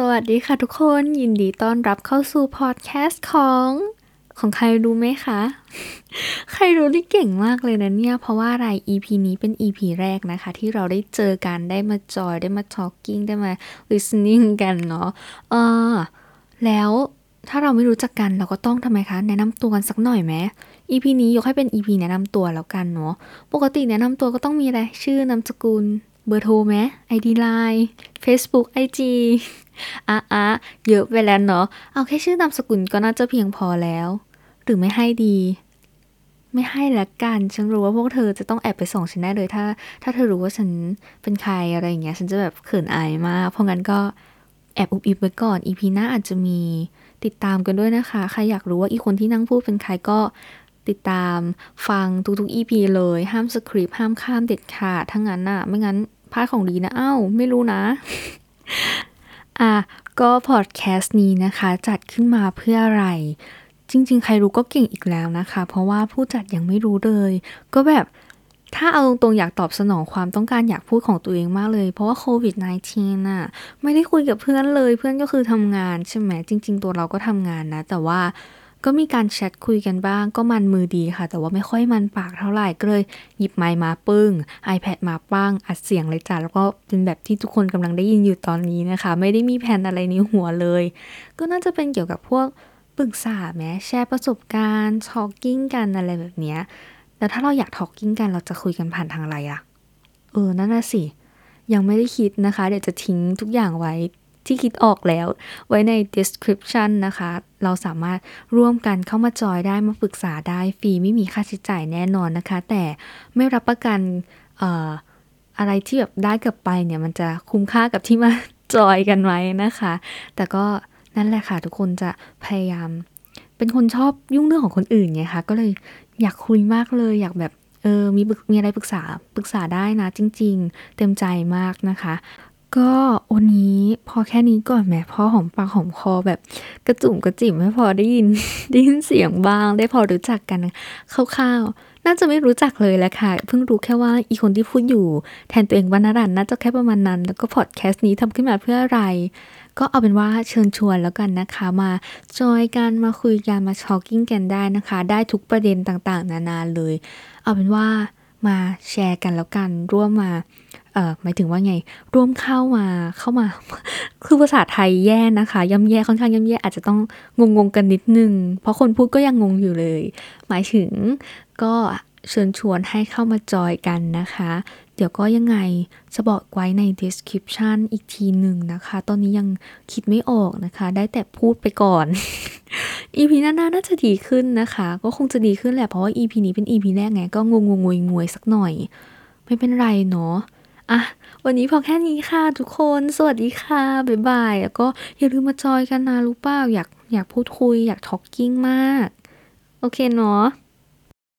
สวัสดีค่ะทุกคนยินดีต้อนรับเข้าสู่พอดแคสต์ของของใครรู้ไหมคะ ใครรู้ที่เก่งมากเลยนะเนี่ย เพราะว่าอะไร EP นี้เป็น EP แรกนะคะ ที่เราได้เจอกันได้มาจอยได้มา talking ได้มา listening กันเนาะเออแล้วถ้าเราไม่รู้จักกันเราก็ต้องทำไมคะ แนะนำตัวกันสักหน่อยไหม EP นี้ยกให้เป็น EP แนะนำตัวแล้วกันเนาะปกติแนะนำตัวก็ต้องมีอะไรชื่อนามสกุล เบอร์โทรไหม ID Line Facebook IG อะอะเยอะไปแล้วเนาะเอาแค่ชื่อนามสกุลก็น่าจะเพียงพอแล้ว หรือไม่ให้ดี ไม่ให้ละกัน ฉันรู้ว่าพวกเธอจะต้องแอบไปส่องฉันได้เลยถ้า ถ้าเธอรู้ว่าฉันเป็นใครอะไรอย่างเงี้ย ฉันจะแบบเขินอายมาก เพราะงั้นก็แอบอุบอิบไว้ก่อนอีพีหน้าอาจจะมีติดตามกันด้วยนะคะ ใครอยากรู้ว่าอีคนที่นั่งพูดเป็นใครก็ติดตามฟังทุกๆ EP เลย ห้ามสคริปต์ห้ามข้ามเด็ดขาดทั้งนั้นน่ะ ไม่งั้น พลาดของดีนะเอ้า ไม่รู้นะ อะ ก็พอดแคสต์นี้นะคะ จัดขึ้นมาเพื่ออะไร จริง ๆ ใครรู้ก็เก่งอีกแล้วนะคะ เพราะว่าผู้จัดยังไม่รู้เลย ก็แบบถ้าเอาตรงๆอยากตอบสนองความต้องการอยากพูดของตัวเองมากเลย เพราะว่าโควิด -19 น่ะ ไม่ได้คุยกับเพื่อนเลย เพื่อนก็คือทำงานใช่ไหมจริง ๆ ตัวเราก็ทำงานนะ แต่ว่า ก็มีการแชทคุยกันบ้าง ก็มันมือดีค่ะ แต่ว่าไม่ค่อยมันปากเท่าไหร่ก็เลยหยิบไมค์มาปึ้ง iPad มาปั้งอัดเสียงเลยจ้ะแล้วก็เป็นแบบที่ทุกคนกำลังได้ยินอยู่ตอนนี้นะคะ ไม่ได้มีแผนอะไรในหัวเลย ก็น่าจะเป็นเกี่ยวกับพวกปรึกษาแม้แชร์ประสบการณ์ทอ l กิ้งกันอะไรแบบเนี้ยแล้วถ้าเราอยากทอ l กิ้งกันเราจะคุยกันผ่านทางอะไรอะเออนั่นน่ะสิยังไม่ได้คิดนะคะ เดี๋ยวจะทิ้งทุกอย่างไว้ ที่คิดออกแล้ว ไว้ใน description นะคะ เราสามารถร่วมกันเข้ามาจอยได้มาปรึกษาได้ฟรีไม่มีค่าใช้จ่ายแน่นอนนะคะ แต่ไม่รับประกันอออะไรที่แบบได้กลับไปเนี่ยมันจะคุ้มค่ากับที่มาจอยกันไว้นะคะ แต่ก็นั่นแหละค่ะ ทุกคนจะพยายาม เป็นคนชอบยุ่งเรื่องของคนอื่นไงคะก็เลยอยากคุยมากเลยอยากแบบเออมีมีอะไรปรึกษาปรึกษาได้นะจริง ๆ เต็มใจมากนะคะ ก็วันนี้พอแค่นี้ก่อนแหมพอหอมปากหอมคอแบบกระจุ่มกระจิ๋มไม่พอได้ยินได้ยินเสียงบ้าง ได้พอรู้จักกันคร่าวๆน่าจะไม่รู้จักเลยแหละค่ะ เพิ่งรู้แค่ว่าอีคนที่พูดอยู่ แทนตัวเองวรรณรันน่าจะแค่ประมาณนั้น แล้วก็พอดแคสต์นี้ทำขึ้นมาเพื่ออะไร ก็เอาเป็นว่าเชิญชวนแล้วกันนะคะ มาจอยกันมาคุยกันมาชอลกิ้งกันได้นะคะ ได้ทุกประเด็นต่างๆ นานาเลย เอาเป็นว่ามาแชร์กันแล้วกันร่วมมา อ่อหมายถึงว่าไงร่วมเข้ามาเข้ามา คือภาษาไทยแย่นะคะย่ำแย่ค่อนข้างย่ำแย่อาจจะต้องงงๆกันนิดนึง เพราะคนพูดก็ยังงงอยู่เลย หมายถึงก็เชิญชวนให้เข้ามาจอยกันนะคะ เดี๋ยวก็ยังไงจะบอกไว้ใน description อีกทีหนึ่งนะคะ ตอนนี้ยังคิดไม่ออกนะคะ ได้แต่พูดไปก่อน EP หน้าน่าจะดีขึ้นนะคะ ก็คงจะดีขึ้นแหละ เพราะว่า EP นี้เป็น EP แรกไง ก็งงงงวยงวยสักหน่อย ไม่เป็นไรเนาะ อะวันนี้พอแค่นี้ค่ะทุกคน สวัสดีค่ะ บ๊ายบาย แล้วก็อย่าลืมมาจอยกันนะรู้เปล่า อยากอยากพูดคุย อยากทอกกิ้งมาก โอเคเนาะ